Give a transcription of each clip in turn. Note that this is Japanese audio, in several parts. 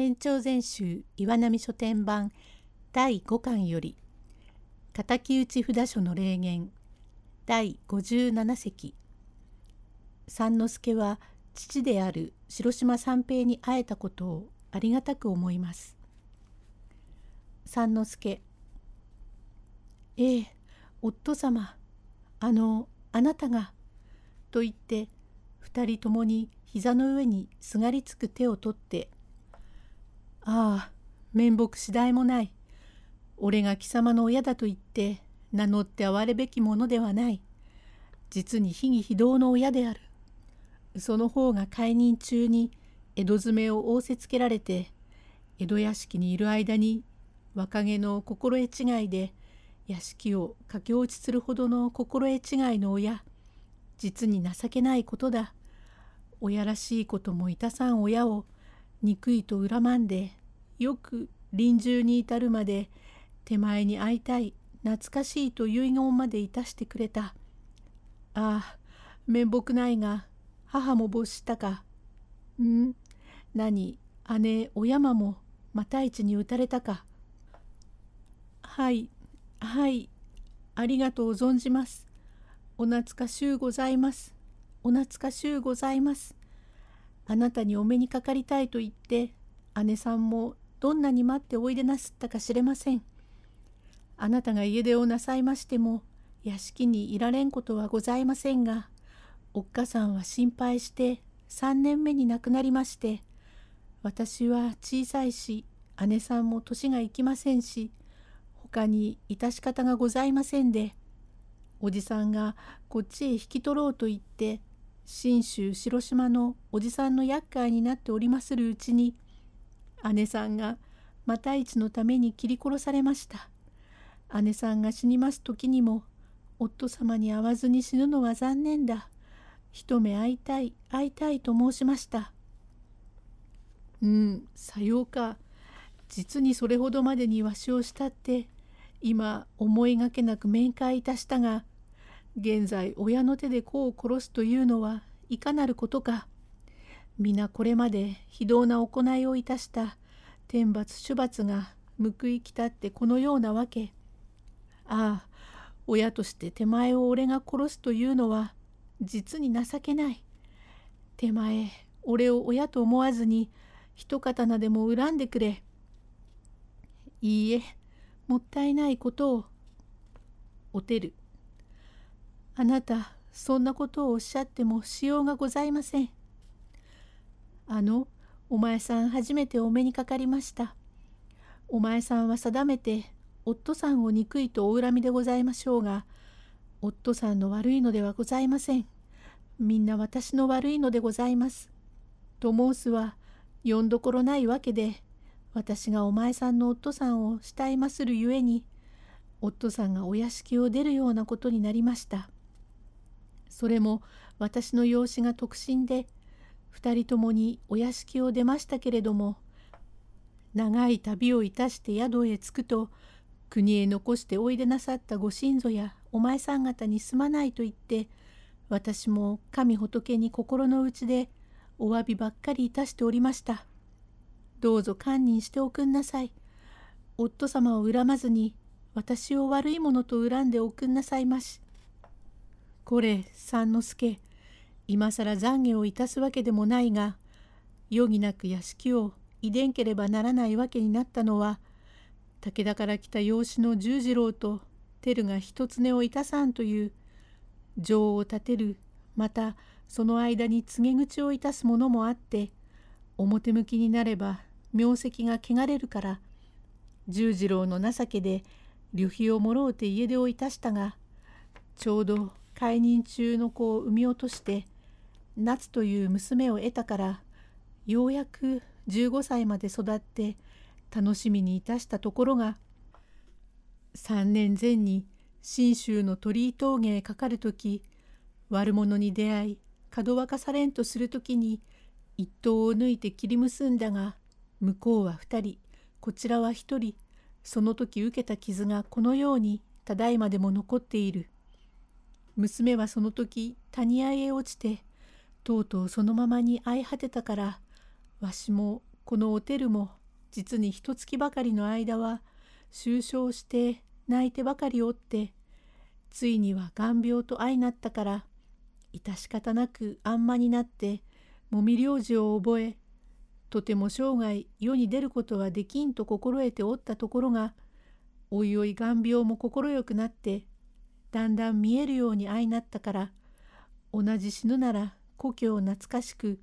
延長全集岩波書店版第5巻より敵討ち札所の霊言第57席三之助は父である白島三平に会えたことをありがたく思います。三之助ええ夫様あのあなたが」と言って二人ともに膝の上にすがりつく手を取って「ああ面目次第もない。俺が貴様の親だと言って名乗って哀れべきものではない。実に非議非道の親である。その方が解任中に江戸詰めを仰せつけられて江戸屋敷にいる間に若気の心得違いで屋敷を駆け落ちするほどの心得違いの親実に情けないことだ。親らしいこともいたさん親を憎いと恨まんでよく臨終に至るまで手前に会いたい懐かしいと遺言までいたしてくれた。ああ面目ないが母も没したか。ん何姉お山もまた一に打たれたか。はいはいありがとう存じます。お懐かしゅうございます。お懐かしゅうございます。あなたにお目にかかりたいと言って姉さんもどんなに待っておいでなすったか知れません。あなたが家出をなさいましても屋敷にいられんことはございませんがおっかさんは心配して3年目に亡くなりまして私は小さいし姉さんも年がいきませんし他に致し方がございませんでおじさんがこっちへ引き取ろうと言って信州広島のおじさんの厄介になっておりまするうちに姉さんが又一のために切り殺されました。姉さんが死にます時にも夫様に会わずに死ぬのは残念だ。一目会いたい会いたいと申しました。うん、さようか。実にそれほどまでにわしをしたって今思いがけなく面会いたしたが現在親の手で子を殺すというのはいかなることか。皆これまで非道な行いをいたした天罰処罰が報いきたってこのようなわけ。ああ親として手前を俺が殺すというのは実に情けない。手前俺を親と思わずに一刀でも恨んでくれ。いいえもったいないことを。おてる。あなたそんなことをおっしゃってもしようがございません。あのお前さん初めてお目にかかりました。お前さんは定めて夫さんを憎いとお恨みでございましょうが夫さんの悪いのではございません。みんな私の悪いのでございます。と申すは呼んどころないわけで私がお前さんの夫さんを慕いまするゆえに夫さんがお屋敷を出るようなことになりました。それも私の養子が特進で2人ともにお屋敷を出ましたけれども長い旅をいたして宿へ着くと国へ残しておいでなさったご親祖やお前さん方にすまないと言って私も神仏に心の内でお詫びばっかりいたしておりました。どうぞ堪忍しておくんなさい。夫様を恨まずに私を悪いものと恨んでおくんなさいまし。これ三之助。今更懺悔をいたすわけでもないが余儀なく屋敷を遺伝ければならないわけになったのは武田から来た養子の十次郎と照が一つ根をいたさんという情を立てるまたその間に告げ口をいたすものもあって表向きになれば名跡が汚れるから十次郎の情けで旅費をもろうて家出をいたしたがちょうど解任中の子を産み落として夏という娘を得たからようやく15歳まで育って楽しみにいたしたところが3年前に信州の鳥居峠へかかる時悪者に出会いかどわかされんとする時に一刀を抜いて切り結んだが向こうは2人こちらは1人その時受けた傷がこのようにただいまでも残っている。娘はその時谷合へ落ちてとうとうそのままに会い果てたからわしもこのおてるも実に一月ばかりの間は愁傷して泣いてばかりおってついには眼病と相なったから致し方なくあんまになってもみ領事を覚えとても生涯世に出ることはできんと心得ておったところがおいおい眼病も快くなってだんだん見えるように相なったから同じ死ぬなら故郷を懐かしく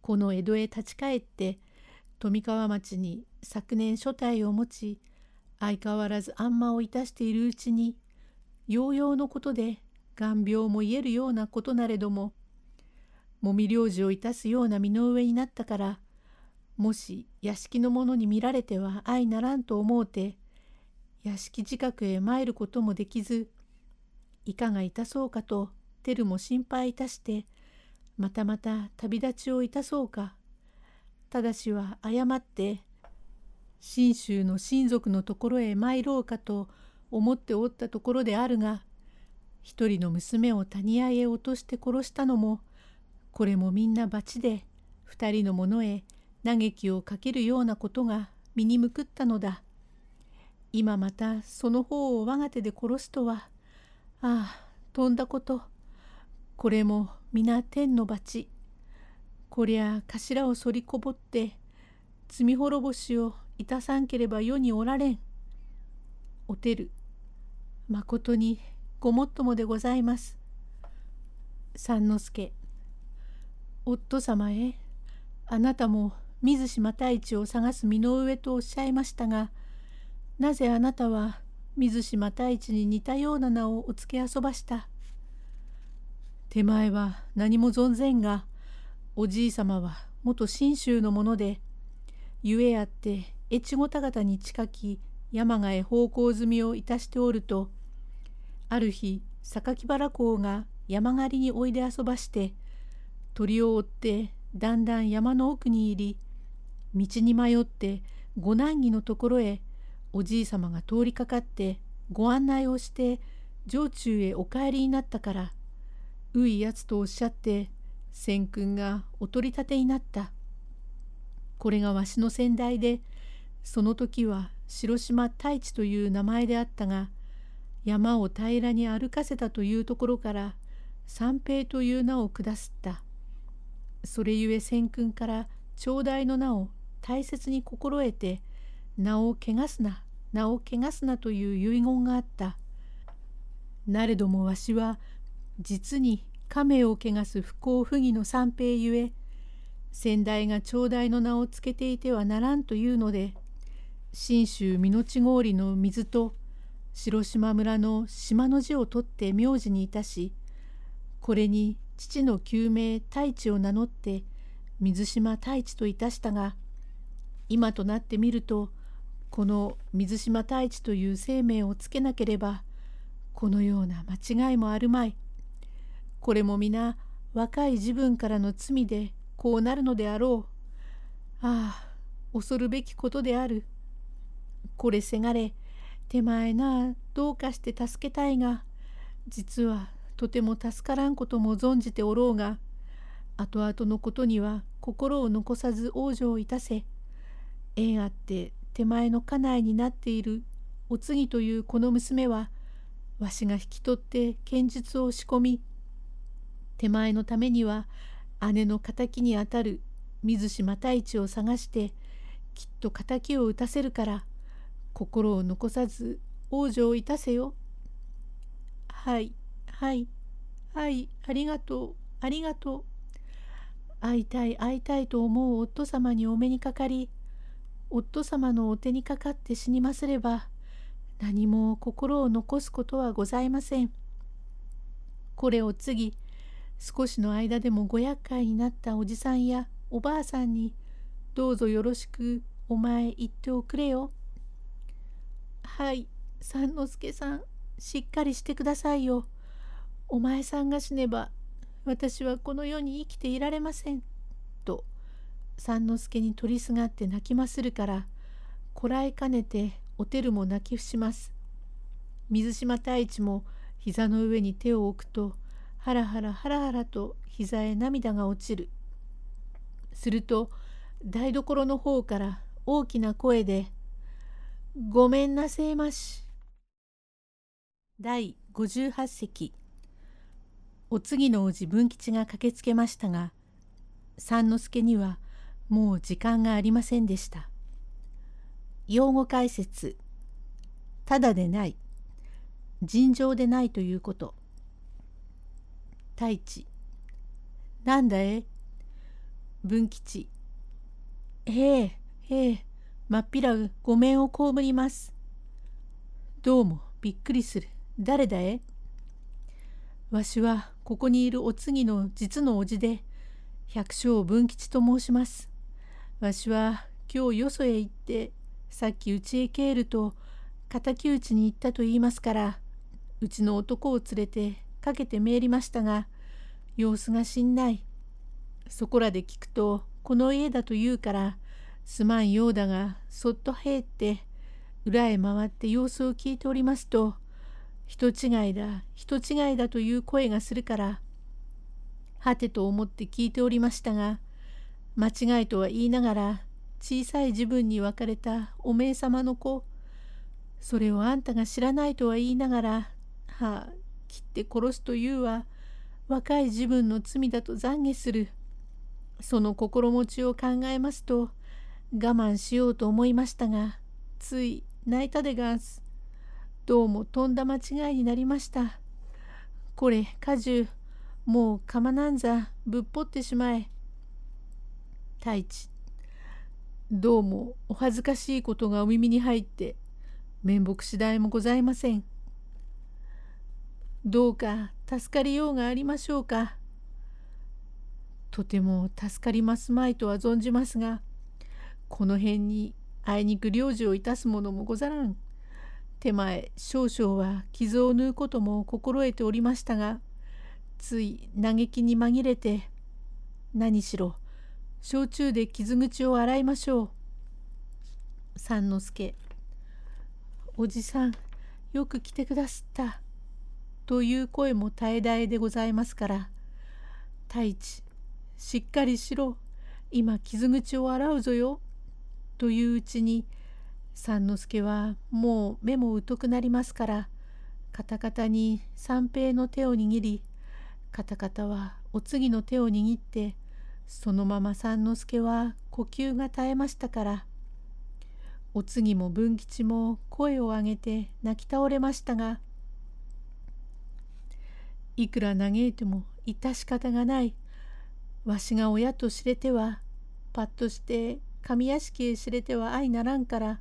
この江戸へ立ち返って富川町に昨年所帯を持ち相変わらずあんまをいたしているうちにようようのことで眼病も癒えるようなことなれどももみ領事をいたすような身の上になったからもし屋敷の者に見られては相ならんと思うて屋敷近くへ参ることもできずいかがいたそうかと照も心配いたしてまたまた旅立ちをいたそうかただしは誤って信州の親族のところへ参ろうかと思っておったところであるが一人の娘を谷合へ落として殺したのもこれもみんな罰で二人の者へ嘆きをかけるようなことが身に向くったのだ。今またその方を我が手で殺すとは。ああとんだこと。これも皆天の罰。こりゃ頭を反りこぼって罪滅ぼしをいたさんければ世におられん。おてる。まことにごもっともでございます。三之助。夫様へあなたも水島太一を探す身の上とおっしゃいましたがなぜあなたは水島太一に似たような名をお付け遊ばした？手前は何も存ぜんがおじい様は元信州のものでゆえあって越後田方に近き山賀へ奉公済みをいたしておるとある日榊原公が山狩りにおいで遊ばして鳥を追ってだんだん山の奥に入り道に迷って五難儀のところへおじいさまが通りかかってご案内をして城中へお帰りになったからういやつとおっしゃって千君がお取り立てになった。これがわしの先代でその時は白島太一という名前であったが山を平らに歩かせたというところから三平という名を下すった。それゆえ千君から長大の名を大切に心得て名を汚すな名を汚すなという遺言があった。なれどもわしは実に亀を汚す不幸不義の三平ゆえ先代が長大の名をつけていてはならんというので信州美内郡の水と白島村の島の字を取って名字にいたしこれに父の旧名太一を名乗って水島太一といたしたが今となってみるとこの水島太一という生命をつけなければこのような間違いもあるまい。これも皆若い自分からの罪でこうなるのであろう。ああ恐るべきことである。これせがれ手前などうかして助けたいが実はとても助からんことも存じておろうが後々のことには心を残さず往生いたせ縁あって手前の家内になっているお次というこの娘はわしが引き取って剣術を仕込み手前のためには姉の敵にあたる水島太一を探してきっと敵を撃たせるから心を残さず往生いたせよ。はいはい、はい、ありがとう、ありがとう。会いたい、会いたいと思う夫様にお目にかかり、夫様のお手にかかって死にますれば、何も心を残すことはございません。これを次、少しの間でもご厄介になったおじさんやおばあさんに、どうぞよろしくお前言っておくれよ。はい、三之助さん、しっかりしてくださいよ。お前さんが死ねば私はこの世に生きていられません。と三之助に取りすがって泣きまするからこらえかねておてるも泣き伏します。水島太一も膝の上に手を置くとハラハラハラハラと膝へ涙が落ちる。すると台所の方から大きな声で「ごめんなせえまし」第58席お次の叔父文吉が駆けつけましたが三之助にはもう時間がありませんでした。用語解説。ただでない。尋常でないということ。太一。なんだえ？文吉。へえへえ。まっぴらごめんを被ります。どうもびっくりする。誰だえ？わしはここにいるお次の実の叔父で百姓文吉と申します。わしは今日よそへ行ってさっきうちへ帰ると敵討ちに行ったと言いますからうちの男を連れてかけて参りましたが様子がしんない。そこらで聞くとこの家だと言うからすまんようだがそっと入って裏へ回って様子を聞いておりますと人違いだ人違いだという声がするからはてと思って聞いておりましたが間違いとは言いながら小さい自分に別れたおめえ様の子それをあんたが知らないとは言いながらはあ切って殺すというは若い自分の罪だと懺悔する。その心持ちを考えますと我慢しようと思いましたがつい泣いたでがんすどうもとんだ間違いになりました。これ果樹もう釜なんざぶっぽってしまえ。太一どうもお恥ずかしいことがお耳に入って面目次第もございません。どうか助かりようがありましょうか。とても助かりますまいとは存じますがこの辺にあいにく領事をいたすものもござらん。手前少々は傷を縫うことも心得ておりましたがつい嘆きに紛れて何しろ焼酎で傷口を洗いましょう。三之助おじさんよく来てくだすった。という声も絶え絶えでございますから太一しっかりしろ今傷口を洗うぞよ。といううちに三之助はもう目も疎くなりますからカタカタに三平の手を握りカタカタはお次の手を握ってそのまま三之助は呼吸が絶えましたからお次も文吉も声を上げて泣き倒れましたがいくら嘆いても致し方がないわしが親と知れてはパッとして上屋敷へ知れては相ならんから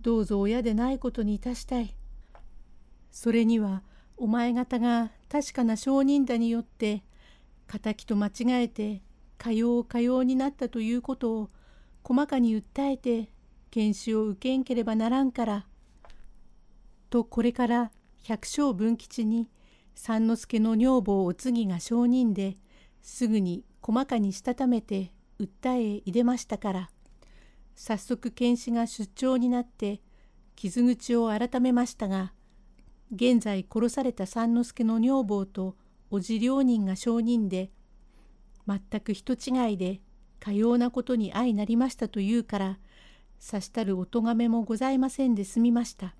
どうぞ親でないことにいたしたい。それにはお前方が確かな証人だによって敵と間違えてかようかようになったということを細かに訴えて検視を受けんければならんから。とこれから百姓文吉に三之助の女房お次が証人ですぐに細かにしたためて訴え入れましたから早速検視が出張になって傷口を改めましたが現在殺された三之助の女房と叔父両人が証人で全く人違いでかようなことに相なりましたというからさしたるお咎めもございませんで済みました。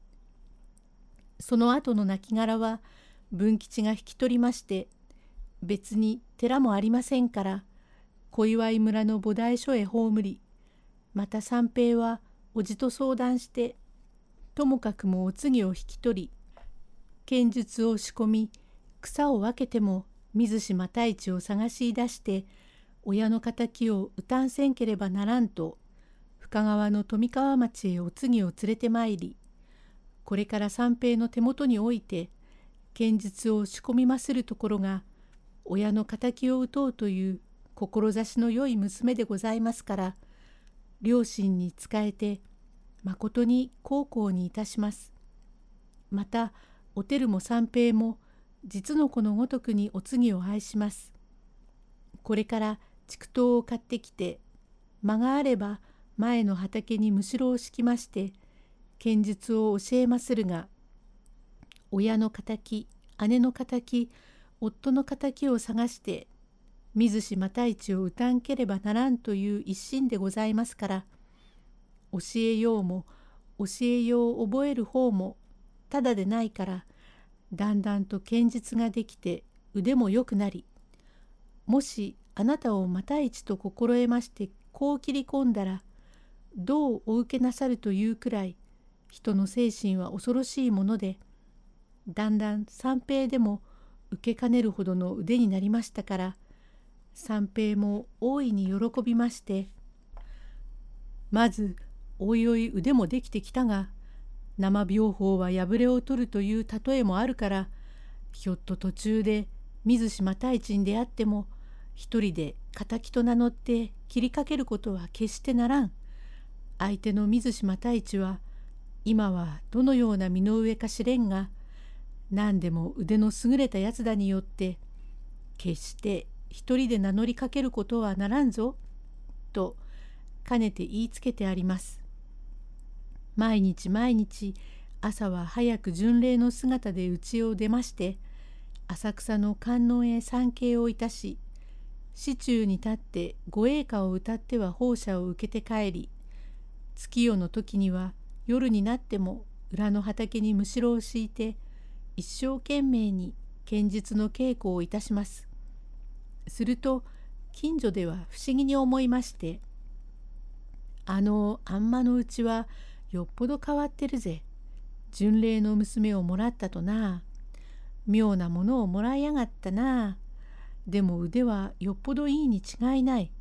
その後の亡骸は文吉が引き取りまして別に寺もありませんから小祝村の菩提所へ葬りまた三平は叔父と相談してともかくもお告げを引き取り剣術を仕込み草を分けても水島太一を探し出して親の敵を討たんせんければならんと深川の富川町へお告げを連れてまいりこれから三平の手元において剣術を仕込みまするところが親の敵を討とうという志の良い娘でございますから両親に仕えてまことに孝行にいたします。またお照も三平も実の子のごとくにお告げを愛します。これから畜頭を買ってきて間があれば前の畑にむしろを敷きまして剣術を教えまするが親の敵姉の敵夫の敵を探して水氏又市を歌んければならんという一心でございますから教えようも教えよう覚える方もただでないからだんだんと堅実ができて腕も良くなりもしあなたを又市と心得ましてこう切り込んだらどうお受けなさるというくらい人の精神は恐ろしいものでだんだん三平でも受けかねるほどの腕になりましたから三平も大いに喜びましてまずおいおい腕もできてきたが生病法は破れを取るという例えもあるからひょっと途中で水島太一に出会っても一人で敵と名乗って切りかけることは決してならん。相手の水島太一は今はどのような身の上か知れんが何でも腕の優れたやつだによって決して一人で名乗りかけることはならんぞ」とかねて言いつけてあります。毎日毎日朝は早く巡礼の姿で家を出まして浅草の観音へ参詣をいたし市中に立って御栄歌を歌っては奉射を受けて帰り月夜の時には夜になっても裏の畑にむしろを敷いて一生懸命に剣術の稽古をいたします。すると近所では不思議に思いまして「あのあんまのうちはよっぽど変わってるぜ。巡礼の娘をもらったとな。妙なものをもらいやがったな。でも腕はよっぽどいいに違いない。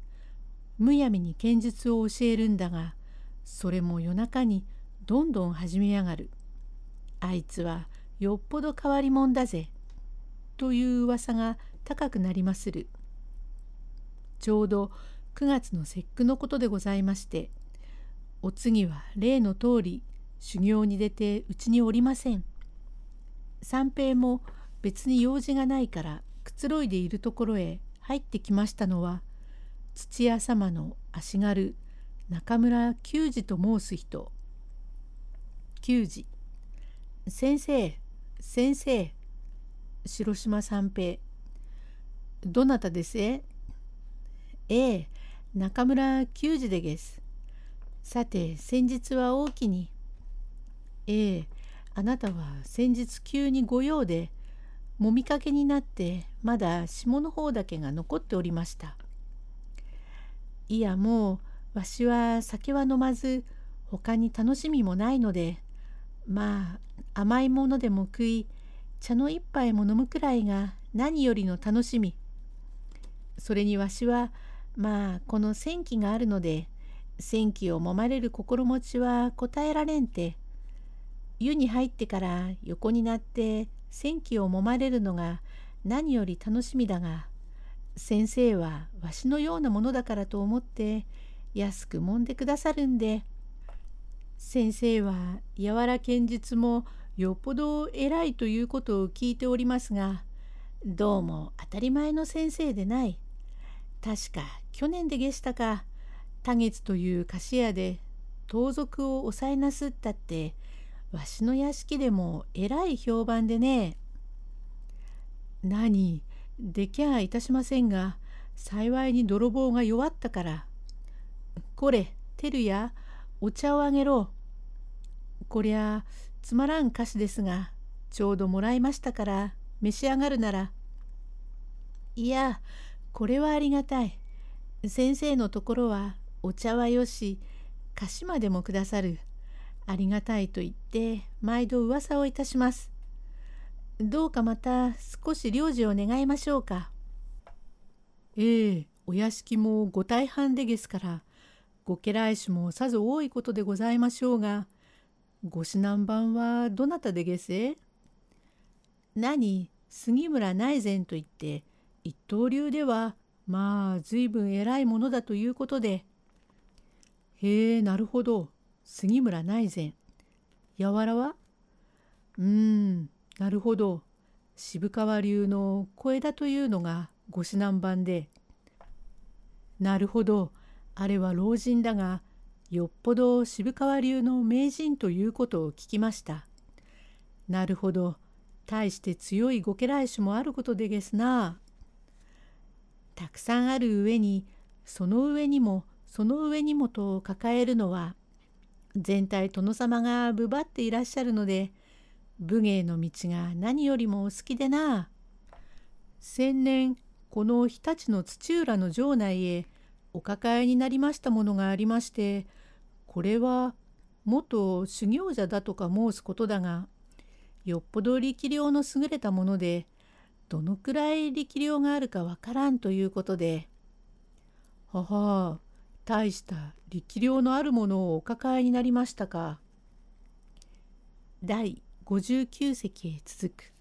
むやみに剣術を教えるんだがそれも夜中にどんどん始めやがる。あいつはよっぽど変わり者だぜ。という噂が高くなりまする。ちょうど9月の節句のことでございましてお次は例の通り修行に出てうちにおりません。三平も別に用事がないからくつろいでいるところへ入ってきましたのは土屋様の足軽中村久二と申す人。久二先生先生。白島三平。どなたですえ？え中村久二でげす。さて先日は大きにええあなたは先日急に御用でもみかけになってまだ下の方だけが残っておりました。いやもうわしは酒は飲まず他に楽しみもないのでまあ甘いものでも食い茶の一杯も飲むくらいが何よりの楽しみ。それにわしはまあこの戦気があるので戦気を揉まれる心持ちは答えられんて。湯に入ってから横になって戦気を揉まれるのが何より楽しみだが先生はわしのようなものだからと思って安く揉んでくださるんで。先生は柔ら剣術もよっぽど偉いということを聞いておりますがどうも当たり前の先生でない。確か去年でげしたか。多月という菓子屋で盗賊を抑えなすったってわしの屋敷でも偉い評判でね何できゃいたしませんが幸いに泥棒が弱ったからこれ、てるや、お茶をあげろ。こりゃ、つまらん菓子ですが、ちょうどもらいましたから、召し上がるなら。いや、これはありがたい。先生のところは、お茶はよし、菓子までもくださる。ありがたいと言って、毎度噂をいたします。どうかまた少し領事を願いましょうか。ええお屋敷もご大半でげすから、ご家来種もさぞ多いことでございましょうが、ご指南番はどなたでげせ？何、杉村内膳といって、一刀流では、まあ、随分偉いものだということで。へえ、なるほど。杉村内膳。柔らはうーん、なるほど。渋川流の小枝というのがご指南番で。なるほど。あれは老人だがよっぽど渋川流の名人ということを聞きました。なるほど大して強いご家来種もあることでげすな。たくさんある上にその上にもその上にもと抱えるのは全体殿様がぶばっていらっしゃるので武芸の道が何よりもお好きでな。先年この日立の土浦の城内へお抱えになりましたものがありましてこれは元修行者だとか申すことだがよっぽど力量の優れたものでどのくらい力量があるかわからんということで「はは大した力量のあるものをお抱えになりましたか？第59席へ続く